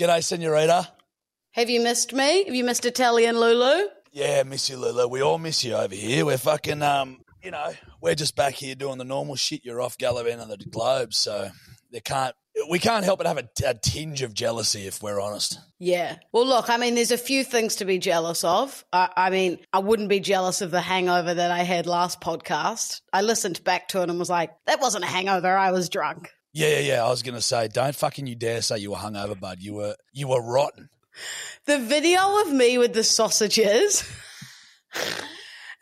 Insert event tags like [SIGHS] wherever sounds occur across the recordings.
G'day, senorita. Have you missed me? Have you missed Italian Lulu? Yeah, miss you, Lulu. We all miss you over here. We're fucking, um, you know, we're just back here doing the normal shit. You're off gallivanting the globe, so they can't. We can't help but have a, a tinge of jealousy, if we're honest. Yeah. Well, look, I mean, there's a few things to be jealous of. I, I mean, I wouldn't be jealous of the hangover that I had last podcast. I listened back to it and was like, that wasn't a hangover. I was drunk. Yeah, yeah, yeah. I was gonna say, don't fucking you dare say you were hungover, bud. You were, you were rotten. The video of me with the sausages. [LAUGHS]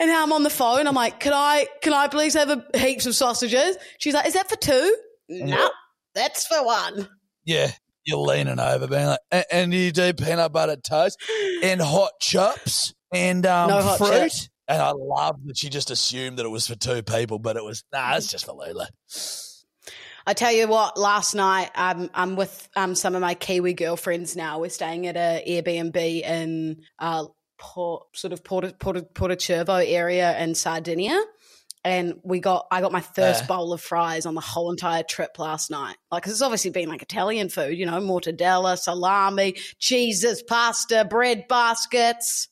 And how I'm on the phone, I'm like, "Can I, can I please have a heaps of sausages?" She's like, "Is that for two? No, that's for one." Yeah, you're leaning over, being like, and, and you do peanut butter toast and hot chops and um, No hot fruit. chips. And I love that she just assumed that it was for two people, but it was nah, it's just for Lula. I tell you what, last night um, I'm with um, some of my Kiwi girlfriends now. We're staying at a Airbnb in uh, Port, sort of Porto, Porto, Porto Cervo area in Sardinia. And we got, I got my first Uh. bowl of fries on the whole entire trip last night. Like, 'cause it's obviously been like Italian food, you know, mortadella, salami, cheeses, pasta, bread baskets.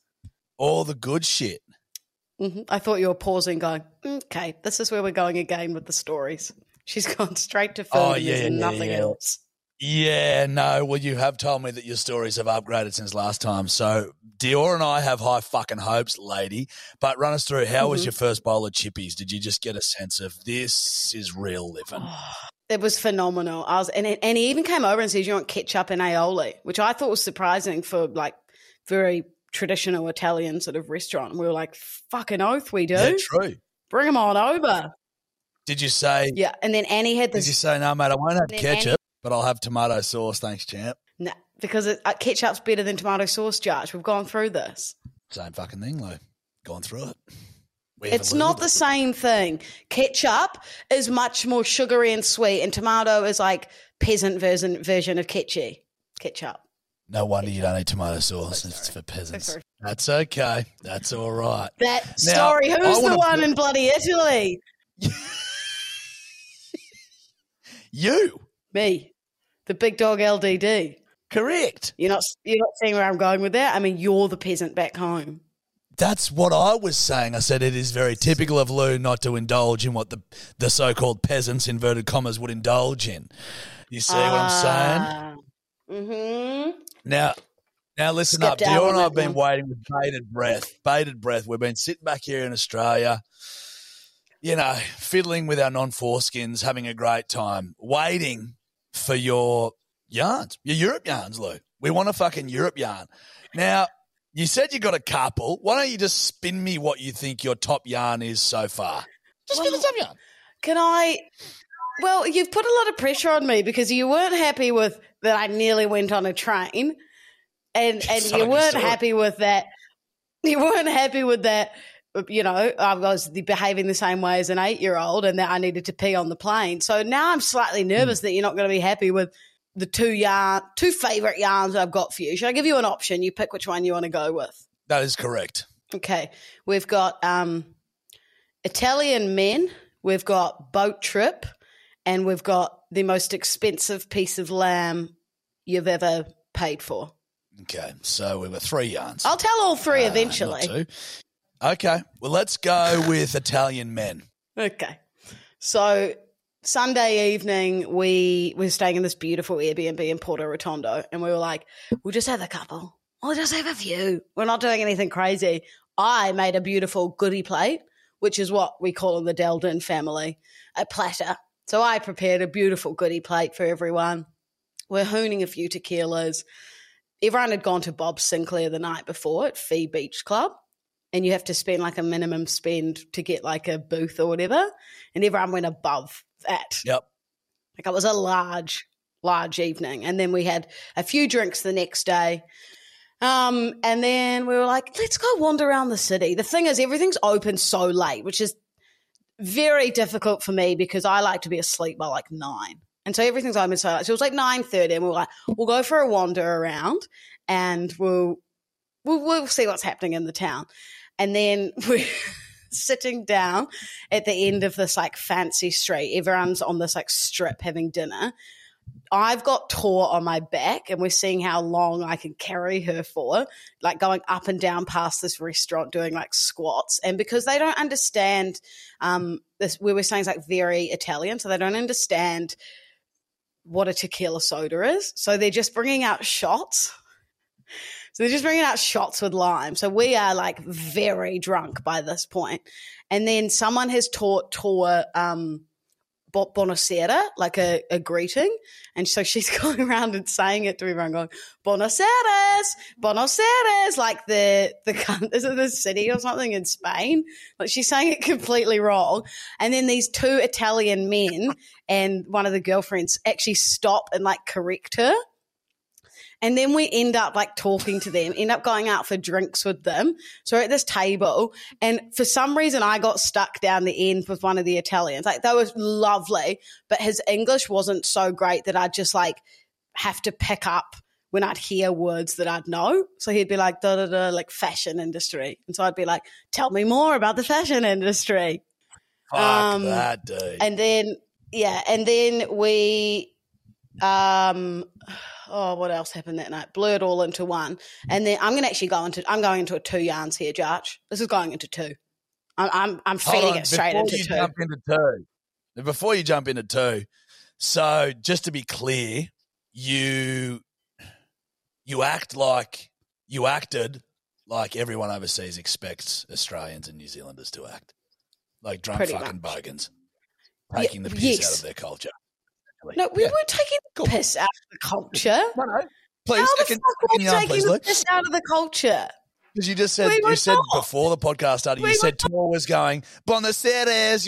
All the good shit. hmm I thought you were pausing, going, okay, this is where we're going again with the stories. She's [LAUGHS] gone straight to food Oh, and yeah, nothing yeah. else. Yeah, no. Well, you have told me that your stories have upgraded since last time. So Dior and I have high fucking hopes, lady. But run us through. How was Mhm. your first bowl of chippies? Did you just get a sense of this is real living? [SIGHS] It was phenomenal. I was, and it, and he even came over and says, "You want ketchup and aioli," which I thought was surprising for like very traditional Italian sort of restaurant. And we were like, "Fucking oath, we do! Yeah, true. Bring them on over." Did you say? Yeah, and then Annie had this. Did you say no, mate? I won't have ketchup, Annie- but I'll have tomato sauce. Thanks, champ. nah, because it, uh, ketchup's better than tomato sauce. Judge, we've gone through this. Same fucking thing, Lou. Gone through it. We It's not the same thing. Ketchup is much more sugary and sweet, and tomato is like peasant version version of ketchup. Ketchup. No wonder you don't eat tomato sauce. So It's for peasants. That's okay. That's all right. That Now, story. Who's the one in bloody Italy? [LAUGHS] You Me, the big dog LDD. correct. You're not you're not seeing where I'm going with that. I mean, you're the peasant back home. That's what I was saying. I said it is very typical of Lou not to indulge in what the the so called peasants inverted commas would indulge in. You see what I'm saying? Mm-hmm. Now, now listen Stepped up. Dior and I have that been waiting with bated breath. Bated breath. We've been sitting back here in Australia, you know, fiddling with our non foreskins, having a great time, waiting for your yarns, your Europe yarns, Lou. We want a fucking Europe yarn. Now, you said you got a couple. Why don't you just spin me what you think your top yarn is so far? Just spin Well, the top yarn. Can I? Well, you've put a lot of pressure on me because you weren't happy with that. I nearly went on a train, and and [LAUGHS] So you weren't happy with that. You weren't happy with that. You know, I was behaving the same way as an eight-year-old, and that I needed to pee on the plane. So now I'm slightly Hmm. nervous that you're not going to be happy with the two yarn, two favorite yarns I've got for you. Should I give you an option? You pick which one you want to go with. That is correct. Okay, we've got um, Italian men, we've got boat trip, and we've got the most expensive piece of lamb you've ever paid for. Okay, so we were three yarns. I'll tell all three Uh, eventually. Okay, well, let's go with Italian men. Okay, so Sunday evening we were staying in this beautiful Airbnb in Porto Rotondo, and we were like, we'll just have a couple. We'll just have a few. We're not doing anything crazy. I made a beautiful goodie plate, which is what we call in the Delden family a platter. So I prepared a beautiful goodie plate for everyone. We're hooning a few tequilas. Everyone had gone to Bob Sinclar the night before at Phi Beach Club, and you have to spend like a minimum spend to get like a booth or whatever. And everyone went above that. Yep. Like it was a large, large evening. And then we had a few drinks the next day. Um, and then we were like, let's go wander around the city. The thing is, everything's open so late, which is very difficult for me because I like to be asleep by like nine. And so everything's open so late. So it was like nine thirty, and we were like, we'll go for a wander around and we'll we'll, we'll see what's happening in the town. And then [LAUGHS] we're sitting down at the end of this like fancy street. Everyone's on this like strip having dinner. I've got Tor on my back, and we're seeing how long I can carry her for, like going up and down past this restaurant doing like squats. And because they don't understand um, this, we were saying it's like very Italian, so they don't understand what a tequila soda is. So they're just bringing out shots. So they're just bringing out shots with lime. So we are like very drunk by this point. And then someone has taught Tor um, Bonacera, like a, a, greeting. And so she's [LAUGHS] going around and saying it to everyone, going, Bonaceres, Bonaceres, like the, the, [LAUGHS] is it the city or something in Spain? Like she's saying it completely wrong. And then these two Italian men and one of the girlfriends actually stop and like correct her. And then we end up like talking to them, end up going out for drinks with them. So we're at this table, and for some reason, I got stuck down the end with one of the Italians. Like, that was lovely, but his English wasn't so great that I'd just like have to pick up when I'd hear words that I'd know. So he'd be like, da da da, like fashion industry. And so I'd be like, tell me more about the fashion industry. Fuck um, that, dude. And then, yeah, and then we, um, oh, what else happened that night? blurred all into one. And then I'm going to actually go into, I'm going into a two yarns here, Josh. This is going into two. I'm, I'm, I'm feeding it straight into two. Jump into two. Before you jump into two, so just to be clear, you you act like you acted like everyone overseas expects Australians and New Zealanders to act, like drunk Pretty fucking much. bogans, taking the piss yes. out of their culture. No, we yeah. were taking cool. the piss out of the culture. No, no. Please, How the fuck were we taking please, the piss out of the culture? Because you just said we you said not. before the podcast started, we you said Tor was going, Buenos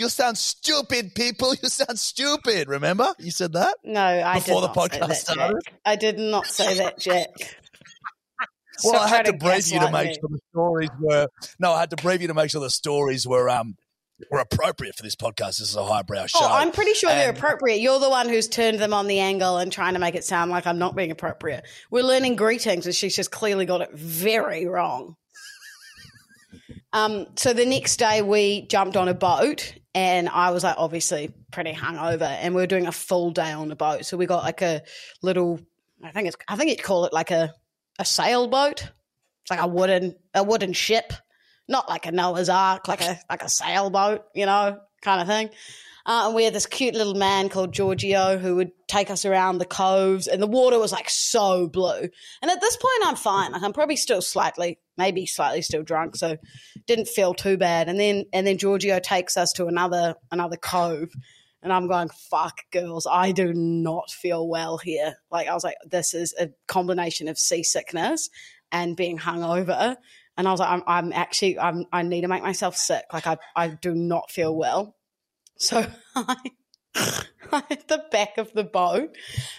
you sound stupid, people. [LAUGHS] You sound stupid. Remember? You said that? No, I before the podcast that, started. Jack. I did not say that, [LAUGHS] Jack. well, I had to brief you to make me. sure the stories were no, I had to brief you to make sure the stories were um were appropriate for this podcast. This is a highbrow show. Oh, I'm pretty sure and- they're appropriate. You're the one who's turned them on the angle and trying to make it sound like I'm not being appropriate. We're learning greetings, and she's just clearly got it very wrong. um, so the next day we jumped on a boat, and I was like obviously pretty hungover, and we were doing a full day on the boat. So we got like a little, I think it's, I think you'd call it like a a sailboat. It's like a wooden a wooden ship not like a Noah's Ark, like a like a sailboat, you know, kind of thing. Uh, and we had this cute little man called Giorgio who would take us around the coves, and the water was like so blue. And at this point, I'm fine. Like I'm probably still slightly, maybe slightly still drunk, so didn't feel too bad. And then and then Giorgio takes us to another another cove, and I'm going, fuck, girls, I do not feel well here. Like I was like, this is a combination of seasickness and being hungover and I was like, I'm, I'm actually, I'm, I need to make myself sick. Like I, I do not feel well. So [LAUGHS] I, [LAUGHS] at the back of the boat,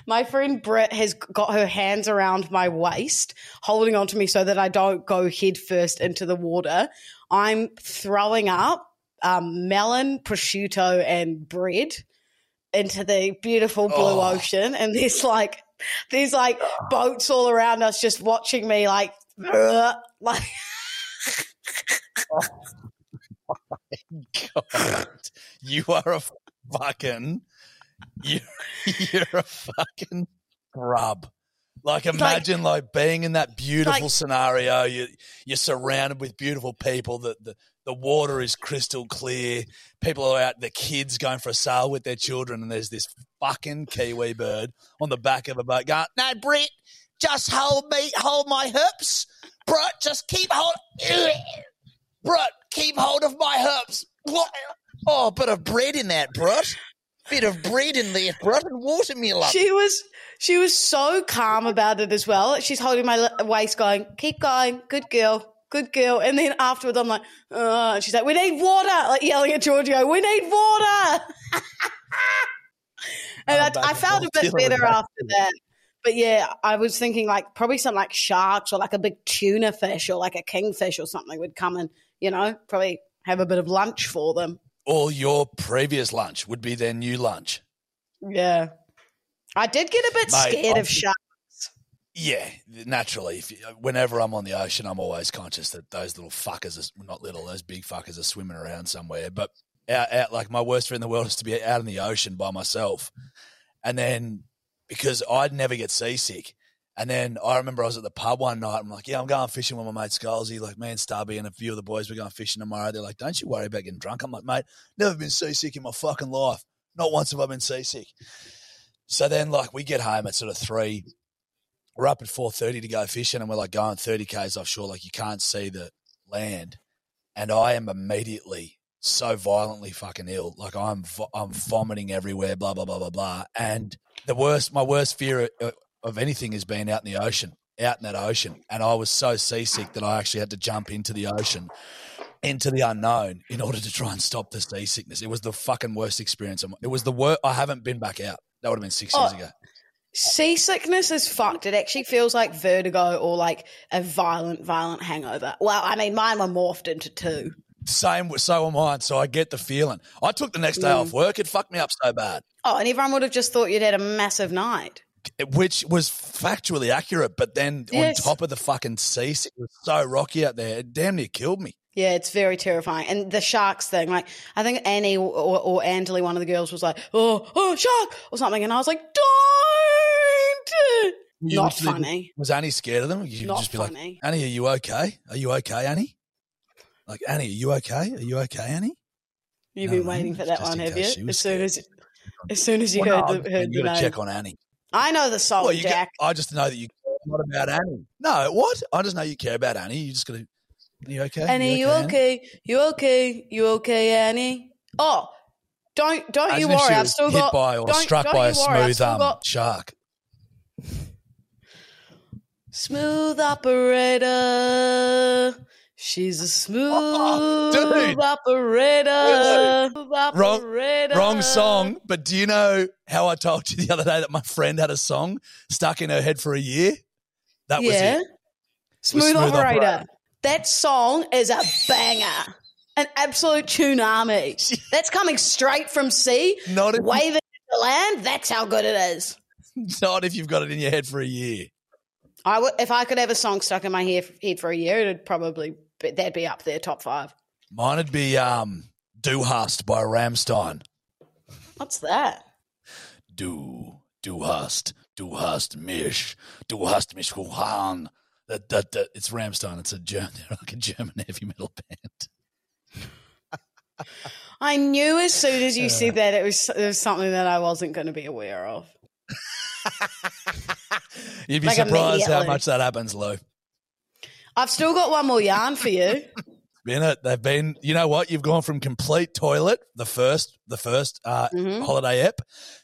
my friend Britt has got her hands around my waist, holding onto me so that I don't go head first into the water. I'm throwing up um, melon, prosciutto, and bread into the beautiful blue oh. ocean, and there's like there's like boats all around us just watching me like [LAUGHS] like [LAUGHS] oh my god. You are a fucking you [LAUGHS] you're a fucking grub. Like imagine like, like, being in that beautiful like, scenario. You you're surrounded with beautiful people. That the, the water is crystal clear. People are out, the kids going for a sail with their children, and there's this fucking kiwi bird on the back of a boat going, "No, Brett, just hold me, hold my hips, Brett. Just keep hold." [CLEARS THROAT] Brut, keep hold of my hips. What? Oh, a bit of bread in that, Brut. Bit of bread in there, Brut, and watermelon. She was she was so calm about it as well. She's holding my waist, going, "Keep going, good girl." Good girl. And then afterwards, I'm like, oh, she's like, we need water, like yelling at Giorgio, we need water. [LAUGHS] and oh, I, I felt a bit better after that. But yeah, I was thinking like probably something like sharks or like a big tuna fish or like a kingfish or something would come and you know, probably have a bit of lunch for them. Or your previous lunch would be their new lunch. Yeah. I did get a bit Mate, scared I'm, of sharks. Yeah, naturally. If you, whenever I'm on the ocean, I'm always conscious that those little fuckers are not little; those big fuckers are swimming around somewhere. But out, out, like my worst fear in the world is to be out in the ocean by myself, and then because I'd never get seasick. And then I remember I was at the pub one night. I'm like, yeah, I'm going fishing with my mate Scalzi. Like, me and Stubby and a few of the boys, we're going fishing tomorrow. They're like, don't you worry about getting drunk. I'm like, mate, never been seasick in my fucking life. Not once have I been seasick. So then, like, we get home at sort of three. We're up at 4.30 to go fishing and we're like going 30 Ks offshore. Like, you can't see the land. And I am immediately so violently fucking ill. Like, I'm, vo- I'm vomiting everywhere, blah, blah, blah, blah, blah. And the worst, my worst fear of, of anything is being out in the ocean, out in that ocean. And I was so seasick that I actually had to jump into the ocean, into the unknown, in order to try and stop the seasickness. It was the fucking worst experience. It was the worst. I haven't been back out. That would have been six years Oh. ago. Seasickness is fucked. It actually feels like vertigo or like a violent, violent hangover. Well, I mean, mine were morphed into two. Same, so am I. So I get the feeling. I took the next day Mm. off work. It fucked me up so bad, Oh, and everyone would have just thought you'd had a massive night. which was factually accurate. But then Yes. on top of the fucking sea, it was so rocky out there. It damn near killed me. Yeah, it's very terrifying. And the sharks thing, like, I think Annie or, or Angeli, one of the girls, was like, oh, oh, shark, or something. And I was like, don't. You Not funny. Was Annie scared of them? You Not just be funny. like, Annie, are you okay? Are you okay, Annie? Like, Annie, are you okay? Are you okay, Annie? You've No, been waiting for that one, have you? As soon as, as soon as you Well, heard no, the, heard you the got to name. check on Annie. I know the song, Well, you Jack. Get, I just know that you care about Annie. No, what? I just know you care about Annie. You just got to. Are you okay? Annie, you Annie? okay? You okay? You okay, Annie? Oh, don't don't you if she worry. I've still hit got by or don't- struck don't by a worry, smooth um, got- shark. [LAUGHS] smooth operator. She's a [LAUGHS] smooth Oh, operator. Smooth operator. Wrong song, but do you know how I told you the other day that my friend had a song stuck in her head for a year? That was it. Smooth, Smooth operator. Operator. That song is a banger. An absolute tsunami. [LAUGHS] That's coming straight from sea, Not if, waving the land. That's how good it is. [LAUGHS] not if you've got it in your head for a year. I would, if I could have a song stuck in my head, head for a year, it'd probably be, that'd be up there, top five. Mine'd be um, Du hast by Rammstein. What's that? Du, du hast, du hast mich, du hast mich gehangen. That, that, that, it's Rammstein. It's a German, [LAUGHS] like a German heavy metal band. [LAUGHS] I knew as soon as you said that it was, it was something that I wasn't going to be aware of. [LAUGHS] You'd be Like surprised how much that happens, Lou. I've still got one more yarn for you. [LAUGHS] Been it. They've been. You know what? You've gone from complete toilet, the first, the first uh, Mhm. holiday app,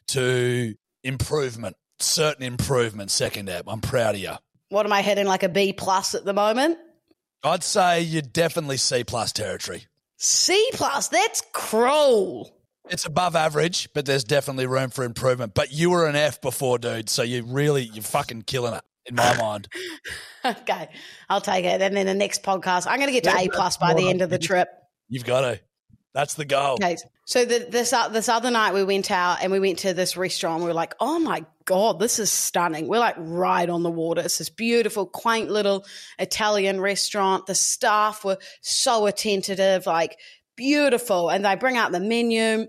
to improvement, certain improvement. Second app. I'm proud of you. What am I hitting like a B plus at the moment? I'd say you're definitely C plus territory. C plus. That's cruel. It's above average, but there's definitely room for improvement. But you were an F before, dude. So you really, you're fucking killing it in my mind. [LAUGHS] Okay, I'll take it. And then the next podcast, I'm going to get to Yeah, A plus by the end of the trip. You've got to. That's the goal. Okay, so the, this uh, this other night we went out and we went to this restaurant. We were like, "Oh my god, this is stunning!" We're like right on the water. It's this beautiful, quaint little Italian restaurant. The staff were so attentive, like beautiful, and they bring out the menu.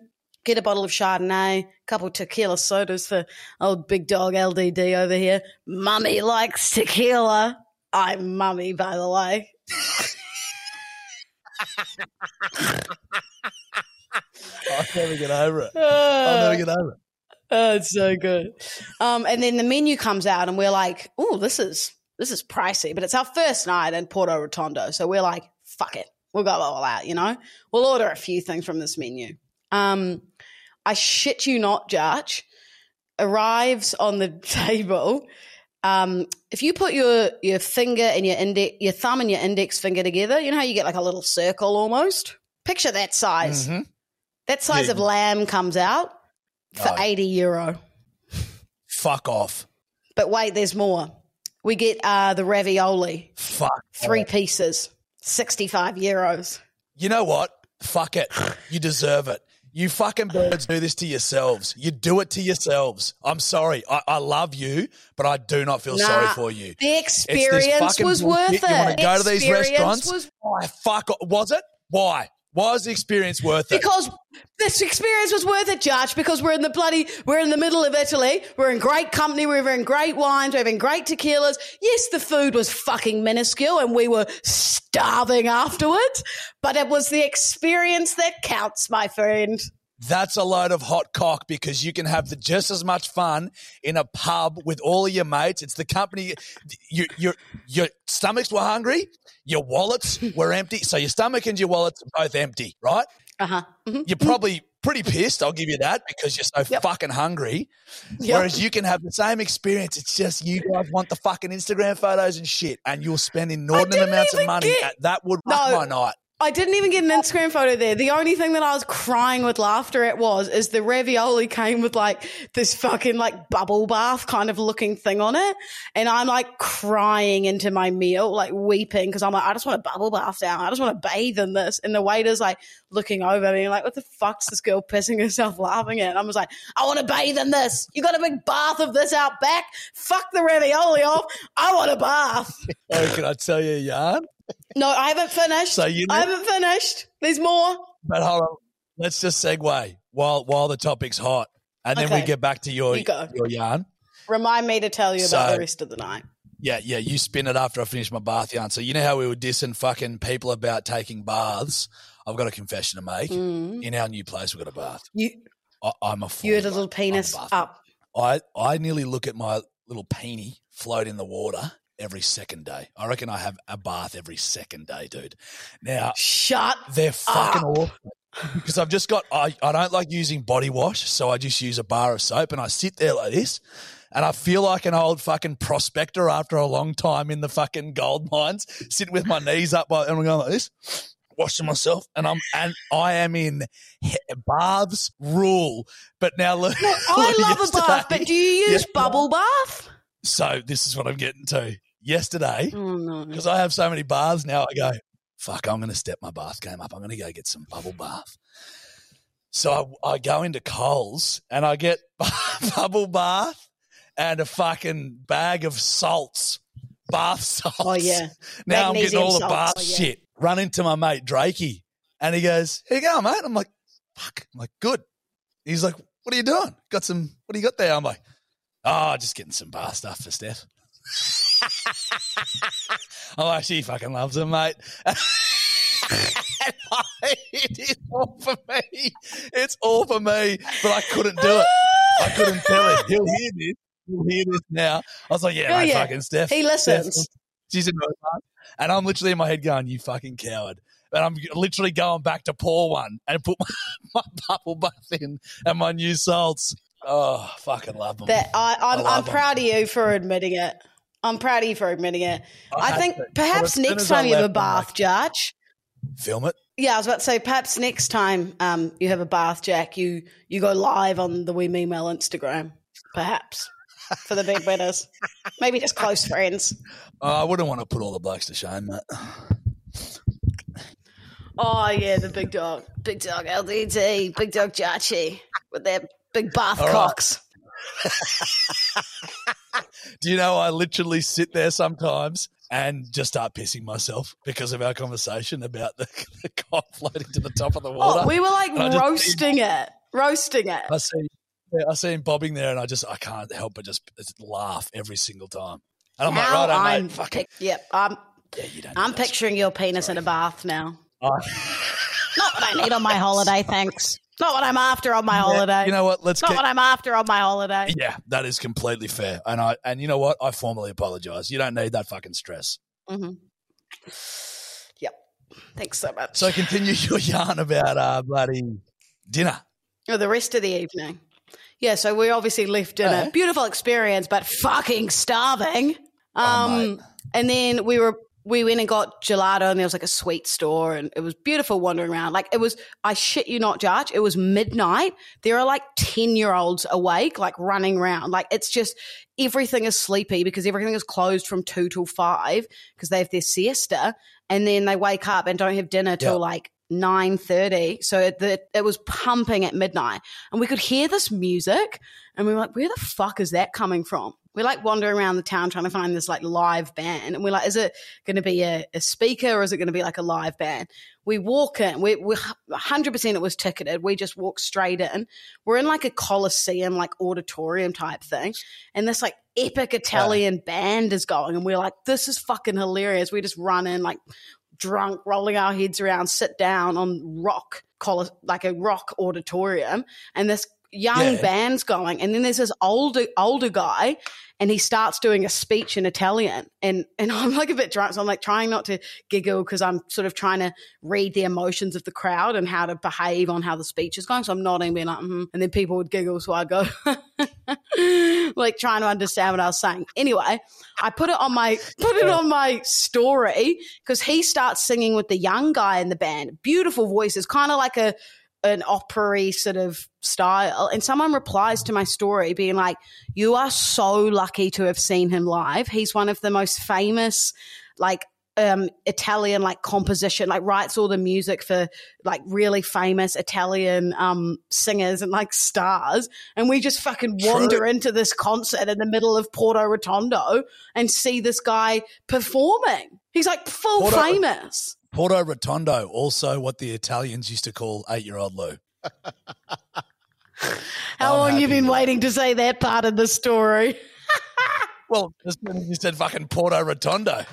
Get a bottle of Chardonnay, a couple tequila sodas for old big dog LDD over here. Mummy likes tequila. I'm mummy, by the way. [LAUGHS] I'll never get over it. I'll never get over it. [LAUGHS] Oh, it's so good. Um, and then the menu comes out, and we're like, "Oh, this is this is pricey," but it's our first night in Porto Rotondo, so we're like, "Fuck it, we'll go all out." You know, we'll order a few things from this menu. Um, I shit you not, Judge arrives on the [LAUGHS] table. Um, if you put your your finger and your index, your thumb and your index finger together, you know how you get like a little circle almost. Picture that size. Mhm. That size Yeah. of lamb comes out for Oh. 80 euro. Fuck off. But wait, there's more. We get uh, the ravioli, Fuck. three off. pieces, 65 euros. You know what? Fuck it. You deserve it. You fucking birds do this to yourselves. You do it to yourselves. I'm sorry. I, I love you, but I do not feel sorry for you. The experience was worth it. You want to go to these restaurants? was- Why? Fuck. Was it? Why? Is the experience worth it? because this experience was worth it, Judge. Because we're in the bloody, we're in the middle of Italy. We're in great company. We're having great wines. We're having great tequilas. Yes, the food was fucking minuscule, and we were starving afterwards. But it was the experience that counts, my friend. That's a load of hot cock because you can have the, just as much fun in a pub with all of your mates. It's the company. Your your your stomachs were hungry. Your wallets [LAUGHS] were empty. So your stomach and your wallets are both empty, right? Uh huh. You're probably pretty pissed. I'll give you that because you're so Yep. fucking hungry. Yep. Whereas you can have the same experience. It's just you guys want the fucking Instagram photos and shit, and you'll spend inordinate amounts of money. get- At, that would rock No. my night. I didn't even get an uh, Instagram photo there. The only thing that I was crying with laughter at was is the ravioli came with like this fucking like bubble bath kind of looking thing on it, and I'm like crying into my meal, like weeping because I'm like, I just want a bubble bath now. I just want to bathe in this. And the waiter's like looking over me, like, what the fuck's this girl pissing herself laughing at? And I was like, I want to bathe in this. You got a big bath of this out back. Fuck the ravioli off. I want a bath. [LAUGHS] Oh, can I tell you a yarn? No, I haven't finished. So you I haven't finished. There's more. But hold on, let's just segue while while the topic's hot, and then we get back to your You your yarn. Remind me to tell you about the rest of the night. Yeah, yeah. You spin it after I finish my bath yarn. So you know how we were dissing fucking people about taking baths. I've got a confession to make. Mm. In our new place, we've got a bath. You I, I'm a fool. you had a little penis up. I I nearly look at my little peenie float in the water every second day. I reckon I have a bath every second day, dude. Now Shut. they're fucking up. awful because I've just got I, I don't like using body wash, so I just use a bar of soap and I sit there like this. And I feel like an old fucking prospector after a long time in the fucking gold mines, sitting with my knees up by, and I'm going like this, washing myself, and I'm and I am in baths rule. But now look, I [LAUGHS] love a bath, but do you [LAUGHS] use yesterday- bubble bath? So this is what I'm getting to. Yesterday, Oh no. because I have so many baths now, I go, fuck, I'm going to step my bath game up. I'm going to go get some bubble bath. So I, I go into Coles and I get [LAUGHS] bubble bath and a fucking bag of salts, bath [LAUGHS] salts. Oh yeah. Now I'm getting Magnesium all the bath Oh, yeah. shit. Run into my mate Drakey and he goes, Here you go, mate. I'm like, fuck. I'm like, good. He's like, What are you doing? Got some, what do you got there? I'm like, Oh, just getting some bath stuff for Steph. [LAUGHS] oh, she fucking loves him, mate. [LAUGHS] it is all for me. It's all for me, but I couldn't do it. I couldn't tell him. He'll hear this. He'll hear this now. I was like, yeah, Oh, mate, yeah. fucking Steph. He Steph, listens. She's in my. And I'm literally in my head going, you fucking coward. And I'm literally going back to pour one and put [LAUGHS] my, my bubble bath in and my new salts. Oh, fucking love them. That I, I'm, I I'm love 'em. proud of you for admitting it. I'm proud of you for admitting it. I, had think to. Perhaps as soon next time you have a left, I'm like, bath, Judge. Film it. Yeah, I was about to say perhaps next time um, you have a bath, Jack, you you go live on the We Meanwhile Instagram, perhaps for the big winners. Maybe just close friends. Oh, I wouldn't want to put all the blokes to shame, mate. Oh yeah, the big dog, big dog LDD, big dog Jachi with their big bath All right. [LAUGHS] [LAUGHS] Do you know I literally sit there sometimes and just start pissing myself because of our conversation about the, [LAUGHS] the cock floating to the top of the oh, water? Oh, we were like I just- roasting it, roasting it. I see, yeah, I see him bobbing there, and I just I can't help but just, just laugh every single time. And I'm like, Now right, I'm mate, fucking, pic- yep, I'm yeah, you don't. I'm picturing your penis in a bath now. I- [LAUGHS] Not what I need on my holiday, thanks. Not what I'm after on my holiday. you know what? Let's Not get. what I'm after on my holiday. Yeah, that is completely fair, and I and you know what? I formally apologise. You don't need that fucking stress. Mm-hmm. Yep. Thanks so much. So continue [LAUGHS] your yarn about uh, bloody dinner. Oh, the rest of the evening. Yeah, so we obviously left in Yeah. a beautiful experience, but fucking starving. Oh, Um, mate. and then we were we went and got gelato, and there was like a sweet store, and it was beautiful wandering around. Like it was, I shit you not, Judge. It was midnight. There are like ten year olds awake, like running around. Like it's just everything is sleepy because everything is closed from two till five because they have their siesta, and then they wake up and don't have dinner till Yeah. like nine thirty. So it, the, it was pumping at midnight, and we could hear this music, and we were like, "Where the fuck is that coming from?" We're like wandering around the town trying to find this like live band. And we're like, is it going to be a, a, speaker or is it going to be like a live band? We walk in, we, we 100% it was ticketed. We just walk straight in. We're in like a coliseum, like auditorium type thing. And this like epic Italian yeah. band is going. And we're like, this is fucking hilarious. We just run in like drunk, rolling our heads around, sit down on rock, like a rock auditorium. And this young yeah. bands going and then there's this older older guy and he starts doing a speech in Italian. And and [LAUGHS] I'm like a bit drunk so I'm like trying not to giggle because I'm sort of trying to read the emotions of the crowd and how to behave on how the speech is going. So I'm nodding being like mm-hmm. and then people would giggle so I go [LAUGHS] like trying to understand what I was saying. Anyway I put it on my put it on my story because he starts singing with the young guy in the band. Beautiful voices kind of like a an opery sort of style. And someone replies to my story being like, You are so lucky to have seen him live. He's one of the most famous, like, um, Italian like composition, like writes all the music for like really famous Italian um, singers and like stars. And we just fucking wander True. into this concert in the middle of Porto Rotondo and see this guy performing. He's like full Porto, famous. Porto Rotondo, also what the Italians used to call eight year old Lou. [LAUGHS] How I'm long you been waiting to say that part of the story? [LAUGHS] well, you said fucking Porto Rotondo.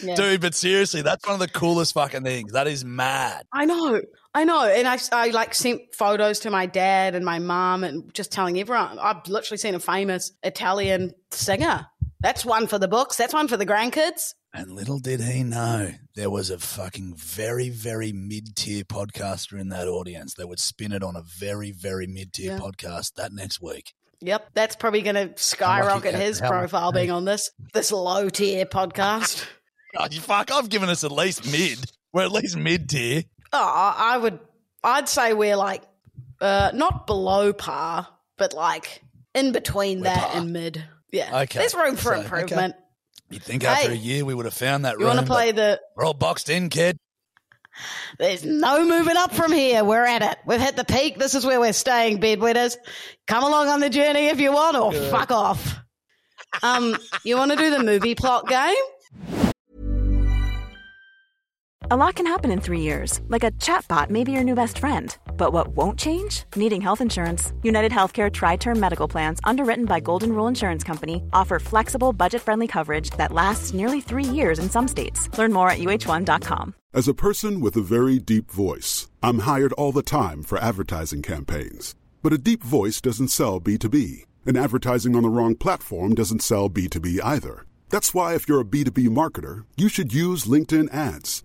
[LAUGHS] yeah. Dude, but seriously, that's one of the coolest fucking things. That is mad. I know. I know. And I, I like sent photos to my dad and my mom and just telling everyone. I've literally seen a famous Italian singer. That's one for the books. That's one for the grandkids. And little did he know there was a fucking very, very mid tier podcaster in that audience that would spin it on a very, very mid tier yeah. podcast that next week. Yep, that's probably going to skyrocket his profile being on this this low tier podcast. [LAUGHS] oh, you fuck! I've given us at least mid. We're at least mid tier. Oh, I would. I'd say we're like uh, not below par, but like in between we're that par. and mid. Yeah. Okay. There's room for so, improvement. Okay. You'd think after a year we would have found that you room. want to play the? We're all boxed in, kid. There's no moving up from here. We're at it. We've hit the peak. This is where we're staying, bedwetters. Come along on the journey if you want, or Good. fuck off. Um, you want to do the movie plot game? A lot can happen in three years, like a chatbot may be your new best friend. But what won't change? Needing health insurance. United Healthcare Tri Term Medical Plans, underwritten by Golden Rule Insurance Company, offer flexible, budget friendly coverage that lasts nearly three years in some states. Learn more at uh1.com. As a person with a very deep voice, I'm hired all the time for advertising campaigns. But a deep voice doesn't sell B2B, and advertising on the wrong platform doesn't sell B2B either. That's why, if you're a B2B marketer, you should use LinkedIn ads.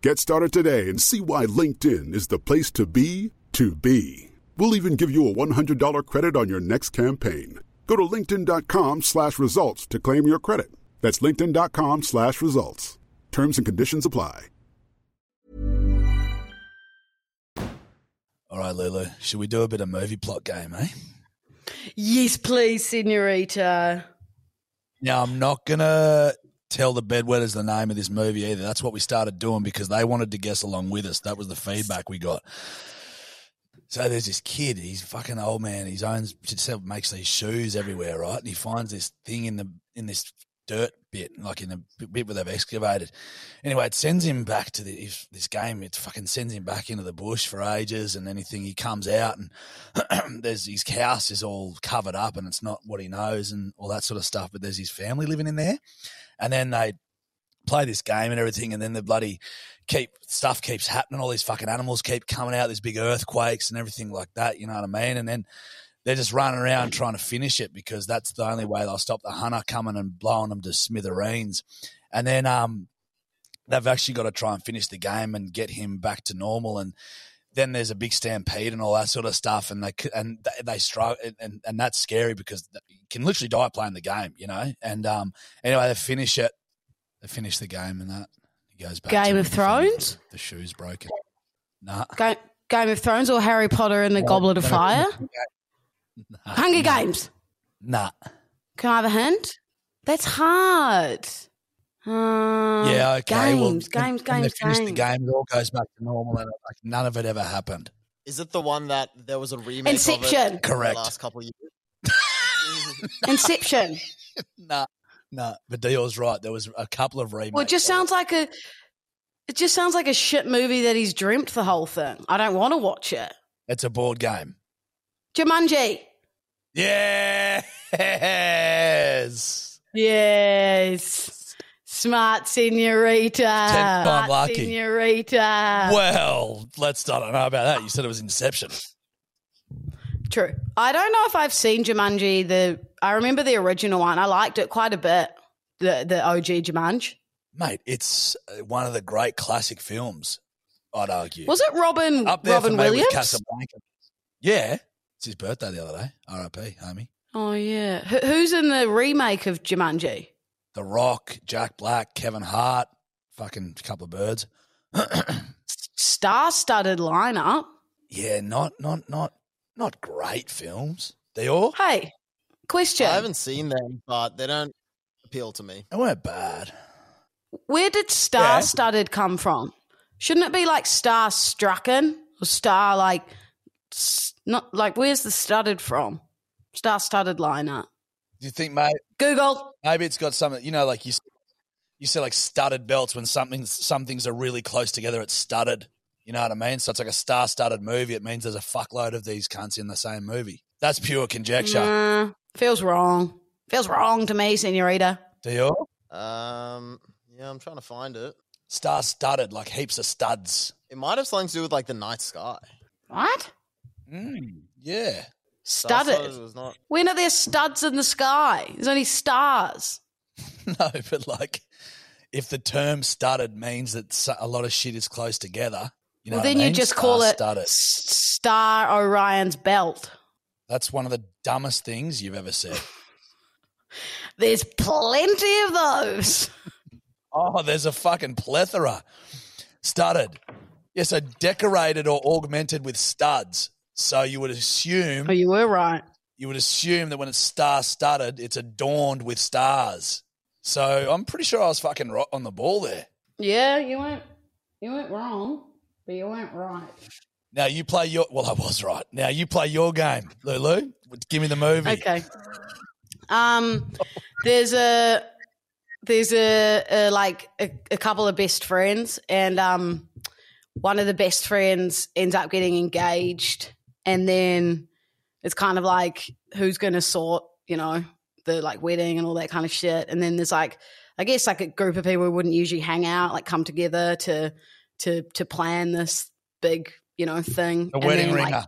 Get started today and see why LinkedIn is the place to be to be. We'll even give you a $100 credit on your next campaign. Go to linkedin.com slash results to claim your credit. That's linkedin.com slash results. Terms and conditions apply. All right, Lulu, should we do a bit of movie plot game, eh? Yes, please, senorita. Now, I'm not going to tell the bedwetters the name of this movie either. That's what we started doing because they wanted to guess along with us. That was the feedback we got. So there's this kid. He's fucking old man. He owns himself, makes these shoes everywhere, right? And he finds this thing in the in this dirt bit, like in the bit where they've excavated. Anyway, it sends him back to the, this game. It fucking sends him back into the bush for ages, and anything he comes out and [CLEARS THROAT] there's his house is all covered up, and it's not what he knows and all that sort of stuff. But there's his family living in there, and then they play this game and everything, and then the bloody keep stuff keeps happening. All these fucking animals keep coming out. There's big earthquakes and everything like that. You know what I mean? And then they're just running around trying to finish it because that's the only way they'll stop the hunter coming and blowing them to smithereens. And then um, they've actually got to try and finish the game and get him back to normal. And then there's a big stampede and all that sort of stuff, and they and they, they struggle, and, and that's scary because you can literally die playing the game, you know. And um, anyway, they finish it, they finish the game, and that he goes back. Game of Thrones? The shoe's broken. Nah, Ga- Game of Thrones or Harry Potter and the Goblet of Fire? [LAUGHS] nah, Hunger nah, Games. Nah. Can I have a hint? That's hard. Uh, Yeah, okay. well, Games, when- games, when games, they finish the game, it all goes back to normal, and like none of it ever happened. Is it the one that there was a remake Inception. of it in Correct. the last couple of years? [LAUGHS] Inception. [LAUGHS] Nah, nah. But Dio's right. There was a couple of remakes. Well, it just of sounds like a. It just sounds like a shit movie that he's dreamt the whole thing. I don't want to watch it. It's a board game. Jumanji. Yes. [LAUGHS] Yes. Smart senorita. I'm Smart lucky. Senorita. Well, let's. I don't know about that. You said it was Inception. True. I don't know if I've seen Jumanji. The I remember the original one. I liked it quite a bit. The the OG Jumanji. Mate, it's uh, one of the great classic films. I'd argue. Was it Robin up there Robin for me Williams? with Casablanca? Yeah, it's his birthday the other day. R.I.P. Homie. Oh yeah. Who, who's in the remake of Jumanji? The Rock, Jack Black, Kevin Hart, fucking couple of birds. Star-studded lineup. yeah, not not not not great films. They all Hey, question. I haven't seen them, but they don't appeal to me. they weren't bad. Where did star-studded come from? Shouldn't it be like star-strucken or star like not like where's the studded from? Star-studded lineup. Do you think, mate? Google. Maybe it's got something. You know, like you you say like studded belts when something some things are really close together. It's studded. You know what I mean? So it's like a star-studded movie. It means there's a fuckload of these cunts in the same movie. That's pure conjecture. Nah, feels wrong. Feels wrong to me, senorita. Do you? Um, yeah, I'm trying to find it. Star-studded, like heaps of studs. It might have something to do with like the night sky. What? Mm, yeah. Studded. not. When are there studs in the sky? There's only stars. [LAUGHS] No, but like, if the term studded means that a lot of shit is close together, you know, well, what I then you mean? just call it Star-studded. Star Orion's belt. That's one of the dumbest things you've ever said. [LAUGHS] There's plenty of those. [LAUGHS] Oh, there's a fucking plethora. Studded. Yeah, so decorated or augmented with studs. So you would assume Oh, you were right. you would assume that when it's star studded, it's adorned with stars. So I'm pretty sure I was fucking right on the ball there. Yeah, you weren't. You weren't wrong, but you weren't right. Now you play your well, I was right. Now you play your game, Lulu. Give me the movie. Okay. Um, there's a there's a, a like a, a couple of best friends, and um, one of the best friends ends up getting engaged, and then it's kind of like who's going to sort, you know, the like wedding and all that kind of shit, and then there's like I guess like a group of people who wouldn't usually hang out, like come together to to to plan this big, you know, thing. The And wedding then, like,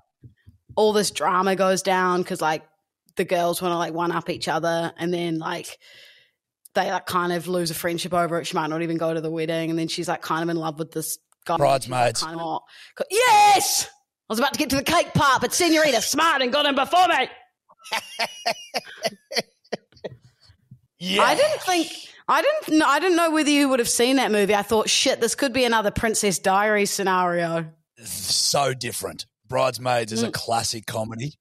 all this drama goes down because like the girls want to like one up each other. And then like they like kind of lose a friendship over it. She might not even go to the wedding. And then she's like kind of in love with this guy. Bridesmaids. kind of yes i was about to get to the cake part but senorita smart and got in before me [LAUGHS] yeah. i didn't think i didn't kn- i didn't know whether you would have seen that movie i thought shit this could be another princess diaries scenario so different. Bridesmaids Mm. is a classic comedy.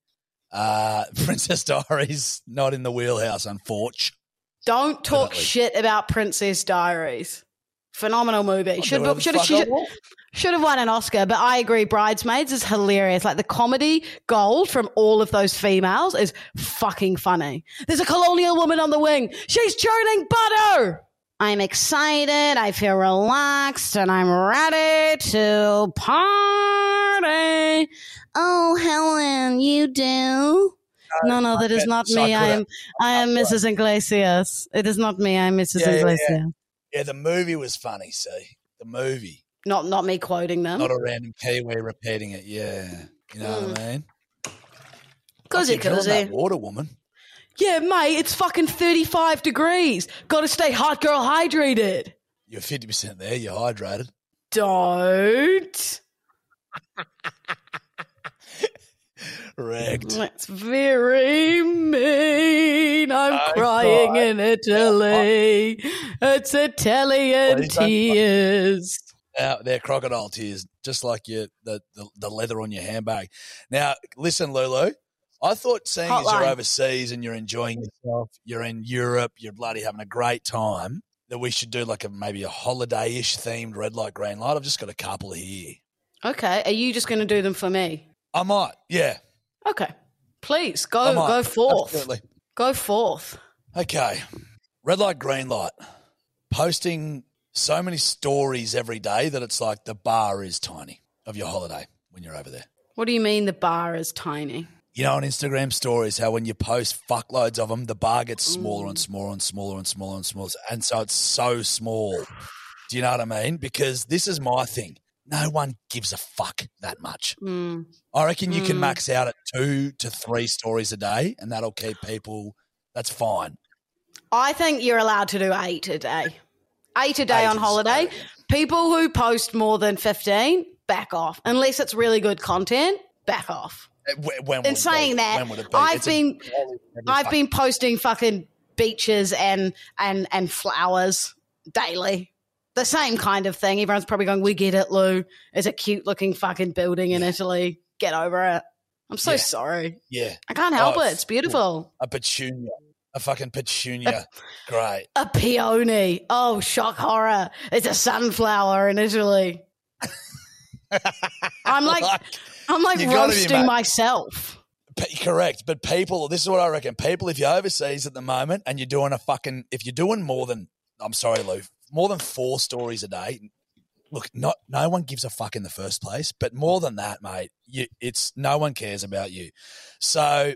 Uh, [LAUGHS] Princess Diaries not in the wheelhouse, unfortunately. don't talk Definitely. shit about princess diaries phenomenal movie should should have should, want. should have won an Oscar, but I agree. Bridesmaids is hilarious. Like the comedy gold from all of those females is fucking funny. There's a colonial woman on the wing. She's churning butter. I'm excited. I feel relaxed and I'm ready to party. Oh, Helen, you do? No, no, that is not me. I am, I am Mrs. Iglesias. It is not me. I'm Mrs. Yeah, yeah, yeah. Yeah, the movie was funny, see. The movie. Not, not me quoting them. Not a random Kiwi repeating it, yeah. You know what I hmm. mean? Cozy, Fucking drill cozy. that water woman. Yeah, mate, it's fucking 35 degrees. Got to stay hot girl hydrated. You're 50% there, you're hydrated. Don't. [LAUGHS] Wrecked. That's very mean. I'm Don't crying cry. in Italy. It's Italian Please don't cry. tears. Now they're crocodile tears, just like your the, the, the leather on your handbag. Now, listen, Lulu. I thought seeing as you're overseas and you're enjoying yourself, you're in Europe, you're bloody having a great time, that we should do like a maybe a holiday-ish themed red light, green light. I've just got a couple here. Okay, are you just going to do them for me? I might, yeah. Okay, please go might. go forth. Absolutely. Go forth. Okay. Red light, green light. Posting so many stories every day that it's like the bar is tiny of your holiday when you're over there. What do you mean the bar is tiny? You know, on Instagram stories, how when you post fuckloads of them, the bar gets smaller and mm. smaller and smaller and smaller and smaller. And so it's so small. Do you know what I mean? Because this is my thing. No one gives a fuck that much. Mm. I reckon you can Mm. max out at two to three stories a day, and that'll keep people. That's fine. I think you're allowed to do eight a day. Eight a day Eight on holiday. People who post more than 15, back off. Unless it's really good content, back off. Uh, When In saying be? that, when would it be? I've It's a been every I've been posting fucking beaches and and and flowers daily. The same kind of thing. Everyone's probably going, "We get it, Lou. It's a cute looking fucking building in Italy. Get over it." I'm so Yeah. sorry. yeah, I can't help Oh, it. It's beautiful. a petunia, a fucking petunia. Great. A peony. Oh, shock horror. It's a sunflower in Italy. [LAUGHS] I'm like, I'm like gotta be, roasting myself. P- correct, but people. This is what I reckon. People, if you're overseas at the moment and you're doing a fucking, if you're doing more than, I'm sorry, Lou, more than four stories a day. Look, not no one gives a fuck in the first place, but more than that, mate, you, it's no one cares about you. So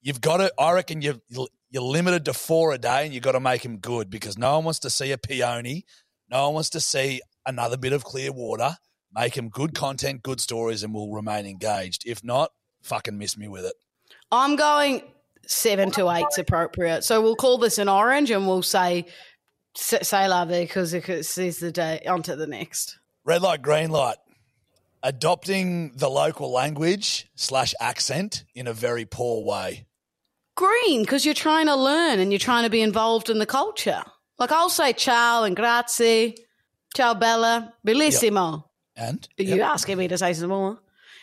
you've got to. I reckon you you're limited to four a day, and you've got to make them good because no one wants to see a peony, no one wants to see another bit of clear water. Make them good content, good stories, and we'll remain engaged. If not, fucking miss me with it. I'm going seven to eight's appropriate. So we'll call this an orange and we'll say say la vie because it sees the day onto the next. Red light, green light. Adopting the local language slash accent in a very poor way. Green because you're trying to learn and you're trying to be involved in the culture. Like I'll say ciao and grazie, ciao bella, bellissimo. And Are you asking me to say some more?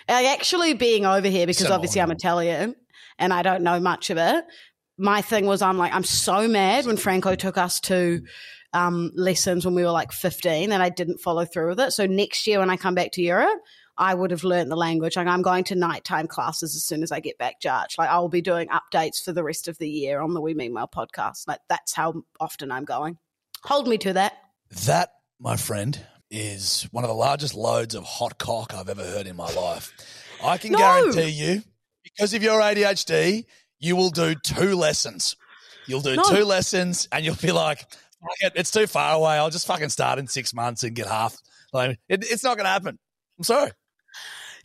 Actually, being over here because Some obviously I'm. Italian and I don't know much of it. My thing was, I'm like, I'm so mad when Franco took us to um, lessons when we were like 15 and I didn't follow through with it. So next year when I come back to Europe, I would have learned the language. Like I'm going to nighttime classes as soon as I get back, Judge. Like I will be doing updates for the rest of the year on the We Meanwhile podcast. Like that's how often I'm going. Hold me to that. that, my friend, is one of the largest loads of hot cock I've ever heard in my life. I can No. guarantee you, because of your ADHD, you will do two lessons. You'll do No. two lessons and you'll be like, it, it's too far away. I'll just fucking start in six months and get half. Like, it, it's not going to happen. I'm sorry.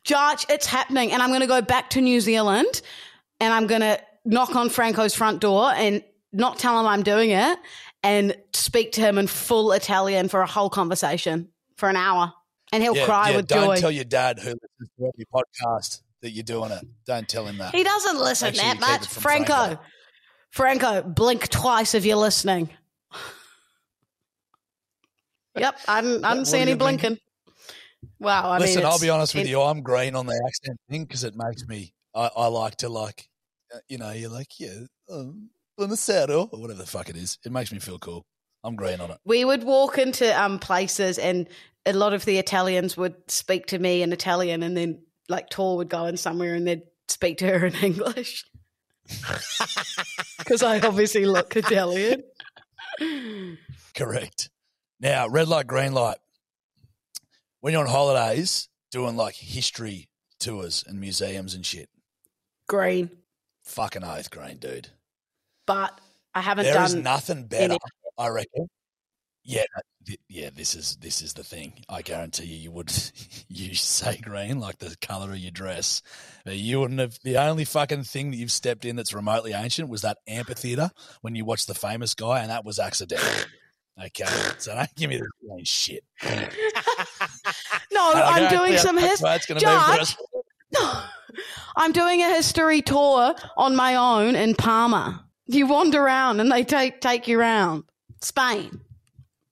Judge, it's happening. And I'm going to go back to New Zealand and I'm going to knock on Franco's front door and not tell him I'm doing it and speak to him in full Italian for a whole conversation for an hour. And he'll cry with don't joy. tell your dad who listens to every podcast that you're doing it. Don't tell him that. he doesn't listen sure that much. Franco, Franco. Franco, blink twice if you're listening. yep, I'm, I didn't see any blinking? blinking. Wow, I Listen, mean, I'll be honest with it- you. I'm green on the accent thing because it makes me. I, I like to like, uh, you know, you're like, yeah, um, buonasera or whatever the fuck it is. It makes me feel cool. I'm green on it. we would walk into um, places and a lot of the Italians would speak to me in Italian and then like Tor would go in somewhere and they'd speak to her in [LAUGHS] English. [LAUGHS] Because I obviously look Italian. Correct. Now, red light, green light. When you're on holidays, doing like history tours and museums and shit, Green. fucking oath, green dude. But I haven't There is done nothing better, any- I reckon. Yeah, th- yeah. This is this is the thing. I guarantee you, you would [LAUGHS] you say green like the color of your dress, you wouldn't have. The only fucking thing that you've stepped in that's remotely ancient was that amphitheater when you watched the famous guy, and that was accidental. Okay, so don't give me this green shit. [LAUGHS] No, I'm doing some that's his. why gonna be for us. I'm doing a history tour on my own in Palma. You wander around and they take take you around. Spain,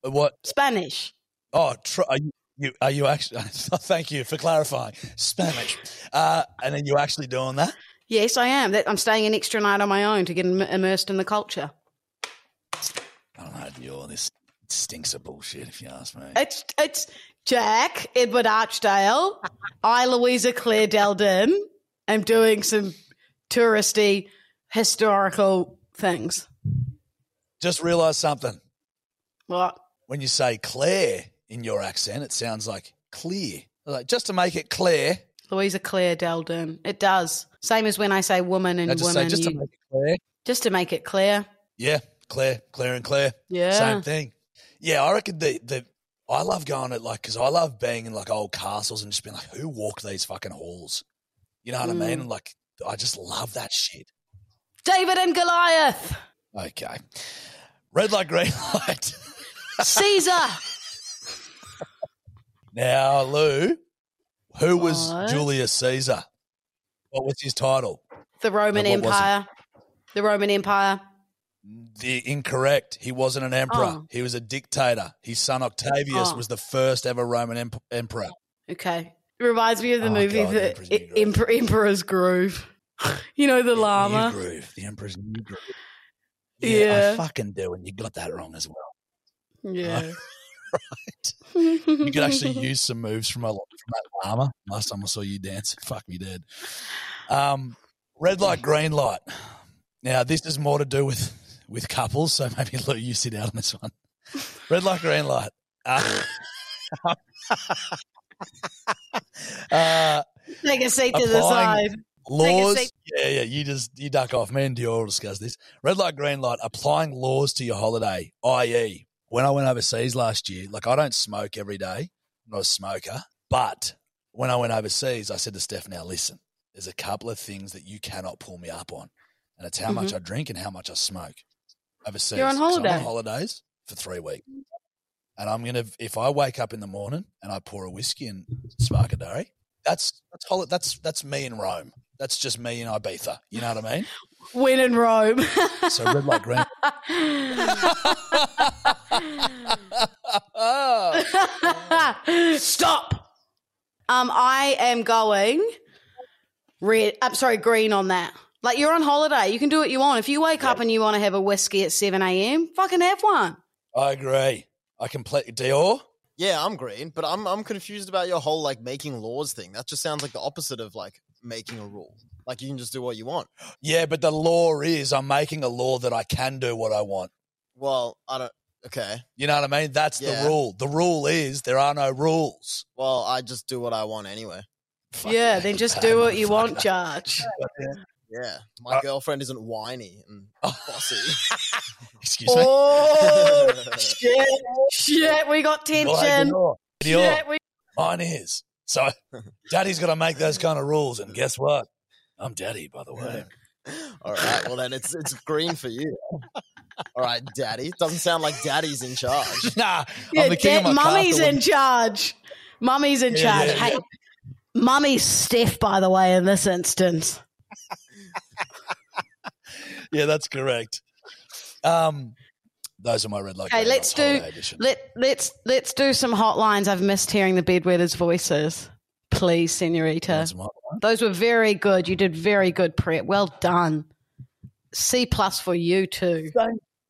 What? Spanish. Oh, tr- are you, you are you actually? [LAUGHS] thank you for clarifying. Spanish, uh, and then you actually doing that? Yes, I am. I'm staying an extra night on my own to get im- immersed in the culture. I don't know. You're this stinks of bullshit, if you ask me. It's it's Jack Edward Archdale. I Louisa Claire Deldin. am doing some touristy historical things. Just realised something. What? When you say Claire in your accent, it sounds like clear. Like just to make it clear, Louisa Claire Deldin. It does. Same as when I say woman and I just women. say just to make it clear. just to make it clear. Yeah, Claire, Claire, and Claire. Yeah. Same thing. Yeah, I reckon the the I love going at like because I love being in like old castles and just being like, who walked these fucking halls? You know what I Mm. mean? And like, I just love that shit. David and Goliath. Okay, red light, green [LAUGHS] light. Caesar. now, Lou, who was What? Julius Caesar? What was his title? the Roman No, what was it? Empire. The Roman Empire. The incorrect. He wasn't an emperor. Oh. He was a dictator. His son Octavius Oh. was the first ever Roman emp- emperor. Okay. It reminds me of the Oh, movie God, the Emperor's New Groove. Emperor, Emperor's Groove. [LAUGHS] you know the New llama. groove. The emperor's new groove. Yeah. I fucking do, and you got that wrong as well. Yeah. [LAUGHS] Right. You could actually [LAUGHS] use some moves from, a, lot from that llama. Last time I saw you dance, [LAUGHS] fuck me dead. Um, red light, green light. Now this is more to do with with couples, so maybe Lou, you sit out on this one. Red light, green light. Uh, uh, Take a seat to the side. laws. Yeah, yeah. You just you duck off. Me and Dior will discuss this. Red light, green light. Applying laws to your holiday, i.e., when I went overseas last year, like I don't smoke every day. I'm not a smoker, but when I went overseas, I said to Steph, "Now listen, there's a couple of things that you cannot pull me up on, and it's how much I drink and how much I smoke overseas. Mm-hmm. You're on holiday. on holidays for three weeks." And I'm gonna if I wake up in the morning and I pour a whiskey and spark a derry, that's that's that's that's me in Rome. That's just me in Ibiza. You know what I mean? Win in Rome. So red light green. Stop. Um, I am going red. I'm sorry, green on that. Like you're on holiday, you can do what you want. If you wake up and you want to have a whiskey at seven a.m., fucking have one. I agree. I complete Dior. Yeah, I'm green, but I'm I'm confused about your whole like making laws thing. That just sounds like the opposite of like making a rule. Like you can just do what you want. [GASPS] Yeah, but the law is I'm making a law that I can do what I want. Well, I don't. Okay. You know what I mean? That's Yeah. the rule. The rule is there are no rules. Well, I just do what I want anyway. Fuck [LAUGHS] yeah, yeah, then just do what you motherfucker. want, Judge. [LAUGHS] Yeah, my Uh, girlfriend isn't whiny and [LAUGHS] bossy. Excuse me. Oh shit! Shit, we got Well, hey, tension. Dior. Dior. Shit, we Mine is. So [LAUGHS] daddy's got to make those kind of rules. And guess what? I'm daddy, by the way. [LAUGHS] All right. Well, then it's it's green for you. All right, daddy. Doesn't sound like daddy's in charge. [LAUGHS] nah, Yeah, I'm the king Dad- of my mummy's castle. in charge. Mummy's in Yeah, charge. yeah, hey, mummy's Steph, by the way, in this instance. Yeah, that's correct. Um, those are my red light. Okay, let's do let let's let's do some hotlines. I've missed hearing the bedwetters' voices. Please, Senorita. Those were very good. You did very good, prep. Well done. C plus for you too.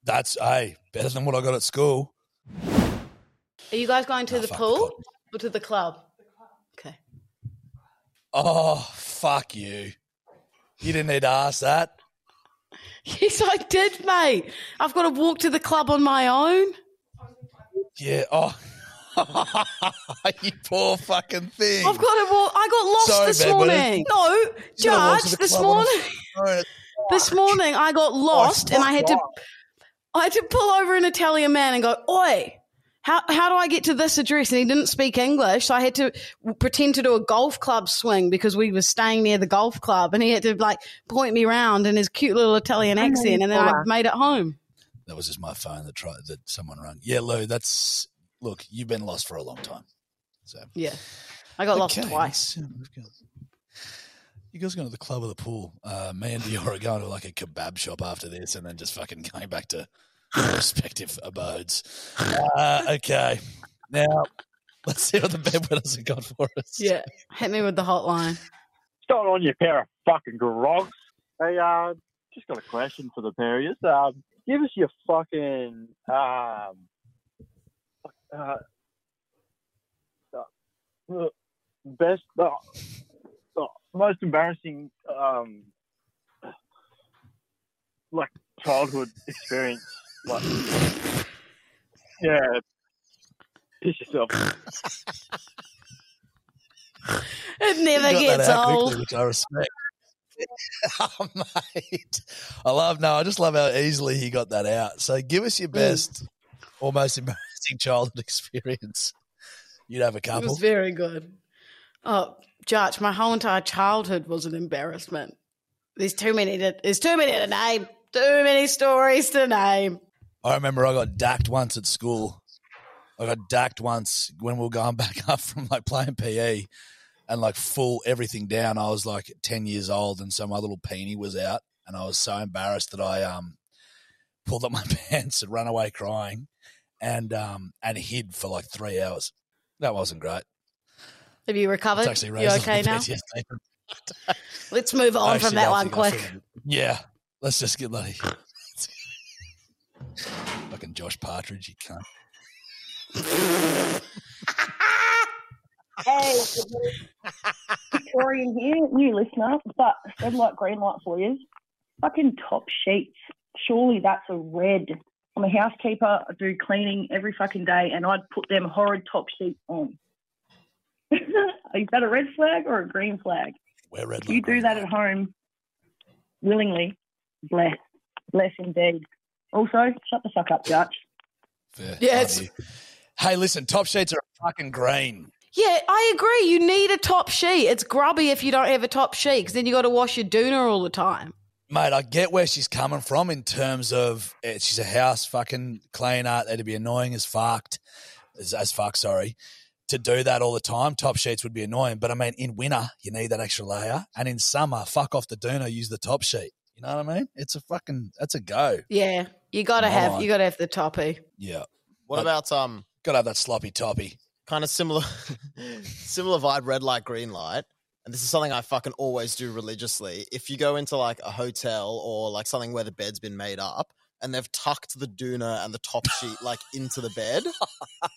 That's hey, better than what I got at school. Are you guys going to Oh, the pool the or to the club? Okay. Oh, fuck you. You didn't need to ask that. Yes, I did, mate. I've got to walk to the club on my own. Yeah. Oh. [LAUGHS] you poor fucking thing. I've got to walk. I got lost Sorry, this morning. No, You gotta walk to Judge. This a morning, [LAUGHS] this morning I got oh, lost and I had to, I had to pull over an Italian man and go, "Oi, how how do I get to this address?" And he didn't speak English, so I had to pretend to do a golf club swing because we were staying near the golf club, and he had to like point me round in his cute little Italian accent, and then I made it home. That was just my phone that tried that someone rang. Yeah, Lou, that's look, you've been lost for a long time. So Yeah. I got lost twice. let's- we've got- You guys going to the club or the pool? Uh, me and Dior are going to like a kebab shop after this, and then just fucking [LAUGHS] going back to our [LAUGHS] respective abodes. Uh, okay, now let's see what the bedwetters have got for us. Yeah. Hit me with the hotline. What's going on, your pair of fucking grogs? Hey, uh, just got a question for the pair of you. Um, give us your fucking um, uh, uh, best, uh, uh, most embarrassing, um, like childhood experience. Like, yeah, piss yourself. It never You got gets that out old. quickly, which I respect. [LAUGHS] oh, mate. I love, no, I just love how easily he got that out. So give us your Mm. best or most embarrassing [LAUGHS] childhood experience. You'd have a couple. It was very good. Oh, Judge, my whole entire childhood was an embarrassment. There's too many to there's too many to name. Too many stories to name. I remember I got dacked once at school. I got dacked once when we were going [LAUGHS] back up from like playing PE and like full everything down. I was like 10 years old and so my little peenie was out and I was so embarrassed that I um pulled up [LAUGHS] my pants and ran away crying and um and hid for like three hours. That wasn't great. Have you recovered? It's actually You okay [LAUGHS] now? Let's move on from that one quick. Yeah. Let's just get bloody fucking Josh Partridge, you cunt. Hey, Victorian here, new listener, but red light, green light for you. Fucking top sheets. Surely that's a red. I'm a housekeeper. I do cleaning every fucking day, and I'd put them horrid top sheets on. [LAUGHS] Is that a red flag or a green flag? Wear red If you do that at home willingly, bless. Bless indeed. Also, shut the fuck up, Dutch. Fair. Yes. Hey, listen, top sheets are fucking green. Yeah, I agree. You need a top sheet. It's grubby if you don't have a top sheet because then you got to wash your doona all the time. Mate, I get where she's coming from in terms of eh, she's a house fucking cleaner. That'd be annoying as fucked, as, as fuck, sorry. To do that all the time, top sheets would be annoying. But I mean, in winter, you need that extra layer. And in summer, fuck off the doona, use the top sheet. You know what I mean? It's a fucking, that's a go. Yeah, you got to Come have on. you got to have the toppy. Yeah. What about um Gotta have that sloppy toppy. kind of similar [LAUGHS] similar vibe red light green light and this is something i fucking always do religiously if you go into like a hotel or like something where the bed's been made up and they've tucked the doona and the top sheet like [LAUGHS] into the bed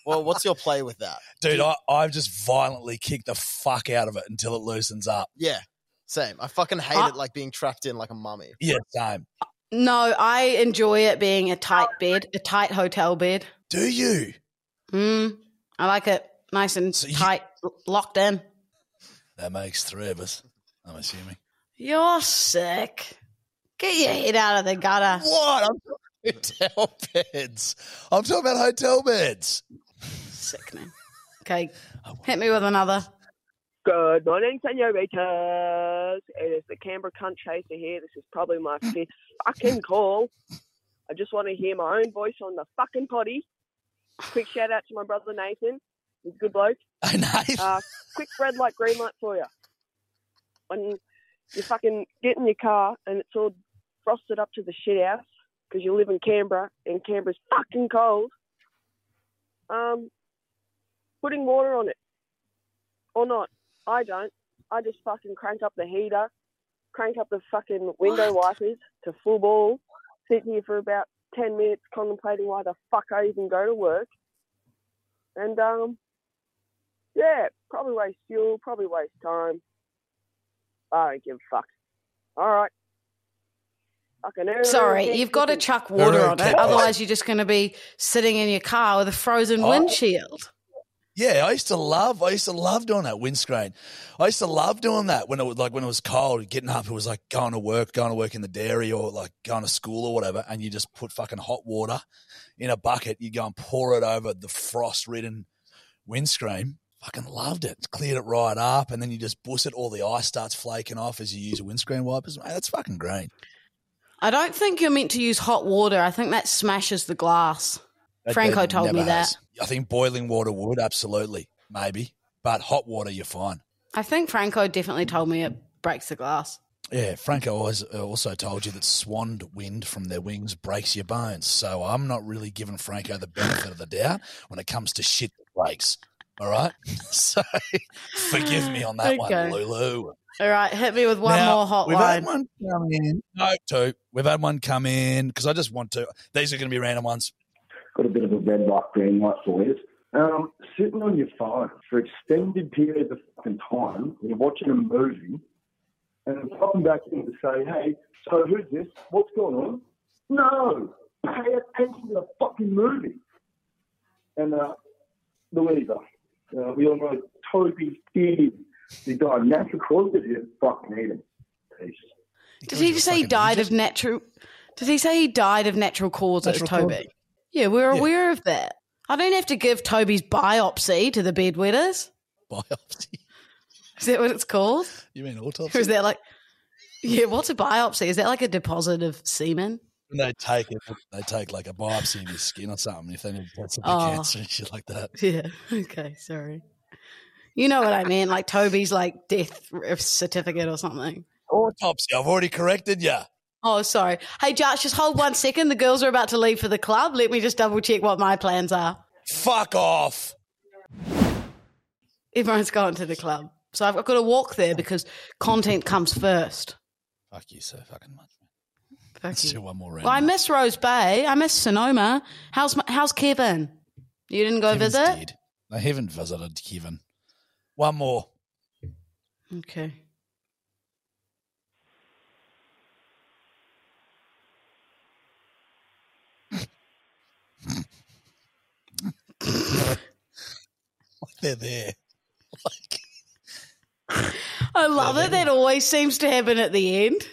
well what's your play with that Dude, I, I've just violently kicked the fuck out of it until it loosens up. yeah same i fucking hate I- it like being trapped in like a mummy Yeah, same. No, I enjoy it being a tight bed, a tight hotel bed. Do you? Hmm. I like it nice and So you- tight, l- locked in. That makes three of us, I'm assuming. You're sick. Get your head out of the gutter. What? I'm talking hotel beds. I'm talking about hotel beds. Sickening. Okay, hit me with another. Good morning, senoritas. It is the Canberra Cunt Chaser here. This is probably my [LAUGHS] fifth fucking call. I just want to hear my own voice on the fucking potty. Quick shout out to my brother Nathan. He's a good bloke. [LAUGHS] I know. Uh, quick red light, green light for you. When you fucking get in your car and it's all frosted up to the shit house because you live in Canberra and Canberra's fucking cold, um, putting water on it or not. I don't. I just fucking crank up the heater, crank up the fucking window wipers to full ball, sit here for about 10 minutes contemplating why the fuck I even go to work. And, um, yeah, probably waste fuel, probably waste time. I don't give a fuck. All right. Sorry, you've got to chuck water on it. Otherwise, you're just going to be sitting in your car with a frozen windshield. Yeah, I used to love. I used to love doing that windscreen. I used to love doing that when it was like when it was cold. Getting up, it was like going to work, going to work in the dairy, or like going to school or whatever. And you just put fucking hot water in a bucket. You go and pour it over the frost-ridden windscreen. Fucking loved it. Cleared it right up, and then you just bus it. All the ice starts flaking off as you use your windscreen wipers. Mate, that's fucking great. I don't think you're meant to use hot water. I think that smashes the glass. Franco that told me never that. has. I think boiling water would absolutely, maybe. but hot water, you're fine. I think Franco definitely told me it breaks the glass. Yeah, Franco always, uh, also told you that swan wind from their wings breaks your bones. So I'm not really giving Franco the benefit of the doubt when it comes to shit that breaks. All right? [LAUGHS] So forgive me on that Okay. one, Lulu. All right, hit me with one Now, more hot we've line. had one come in. No, two. We've had one come in because I just want to. These are going to be random ones. Got a bit of a red light, green light for you. Um, sitting on your phone for extended periods of fucking time, you're watching a movie, and then popping back in to say, hey, so who's this? What's going on? No! Pay attention to the fucking movie. And uh, Louisa, uh, we all know Toby did. He died natural causes. You fucking need him. Peace. Did he say he died of natural? Did he say he died of natural causes, Natural Toby? causes. Yeah, we're Yeah. aware of that. I don't have to give Toby's biopsy to the bedwetters. Biopsy. Is that what it's called? You mean Or autopsy? is that like, yeah, what's a biopsy? Is that like a deposit of semen? When they take it, they take like a biopsy of your skin or something if they need for Oh. cancer and shit like that. [LAUGHS] Yeah. Okay. Sorry. You know what I mean? Like Toby's like death certificate or something. Autopsy. I've already corrected you. Oh, sorry. Hey, Josh, just hold one second. The girls are about to leave for the club. Let me just double check what my plans are. Fuck off. Everyone's gone to the club. So I've got to walk there because content comes first. Fuck you so fucking much. Fuck Let's you. do one more round. Well, I miss Rose Bay. I miss Sonoma. How's my, how's Kevin? You didn't go Kevin's visit? dead. I haven't visited Kevin. One more. Okay. [LAUGHS] They're there. I love it. That always seems to happen at the end. [LAUGHS]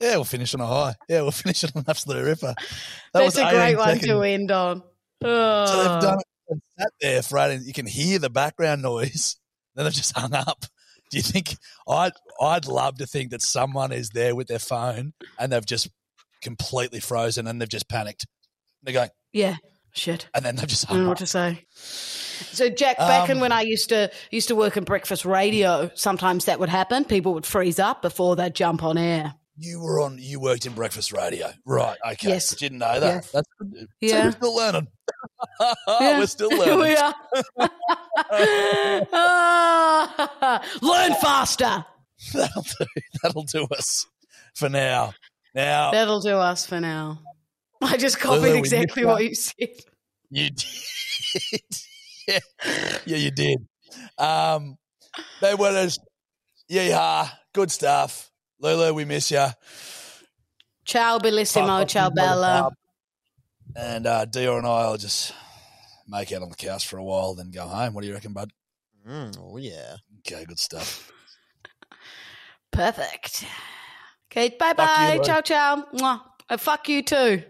Yeah, we'll finish on a high. Yeah, we'll [LAUGHS] finish on an absolute ripper. That That's was a great 18 one seconds. to end on. So Oh. they've done it and sat there for 18 You can hear the background noise. Then they've just hung up. Do you think I'd I'd love to think that someone is there with their phone and they've just completely frozen and they've just panicked. They're going, Yeah. Shit. and then they've just I don't know what to say. So Jack, back in Um, when I used to used to work in breakfast radio, sometimes that would happen. People would freeze up before they'd jump on air. You were on. You worked in breakfast radio, right? Okay, Yes. didn't know that. Yes. That's good. So [LAUGHS] Yeah. we're still learning. Yeah. We're still learning. we are. [LAUGHS] [LAUGHS] Learn faster. That'll do. That'll do us for now. Now That'll do us for now. [LAUGHS] I just copied Lulu, exactly what you said. you did. yeah. [LAUGHS] yeah, you did. Um, they winners. Yeah, good stuff. Lulu, we miss you. Ciao, bellissimo. Ciao, Bella. And uh, Dior and I will just make out on the couch for a while, then go home. What do you reckon, bud? Mm, oh yeah. Okay, good stuff. [LAUGHS] Perfect. Okay, bye bye. Ciao, ciao. Mwah. Uh, fuck you too.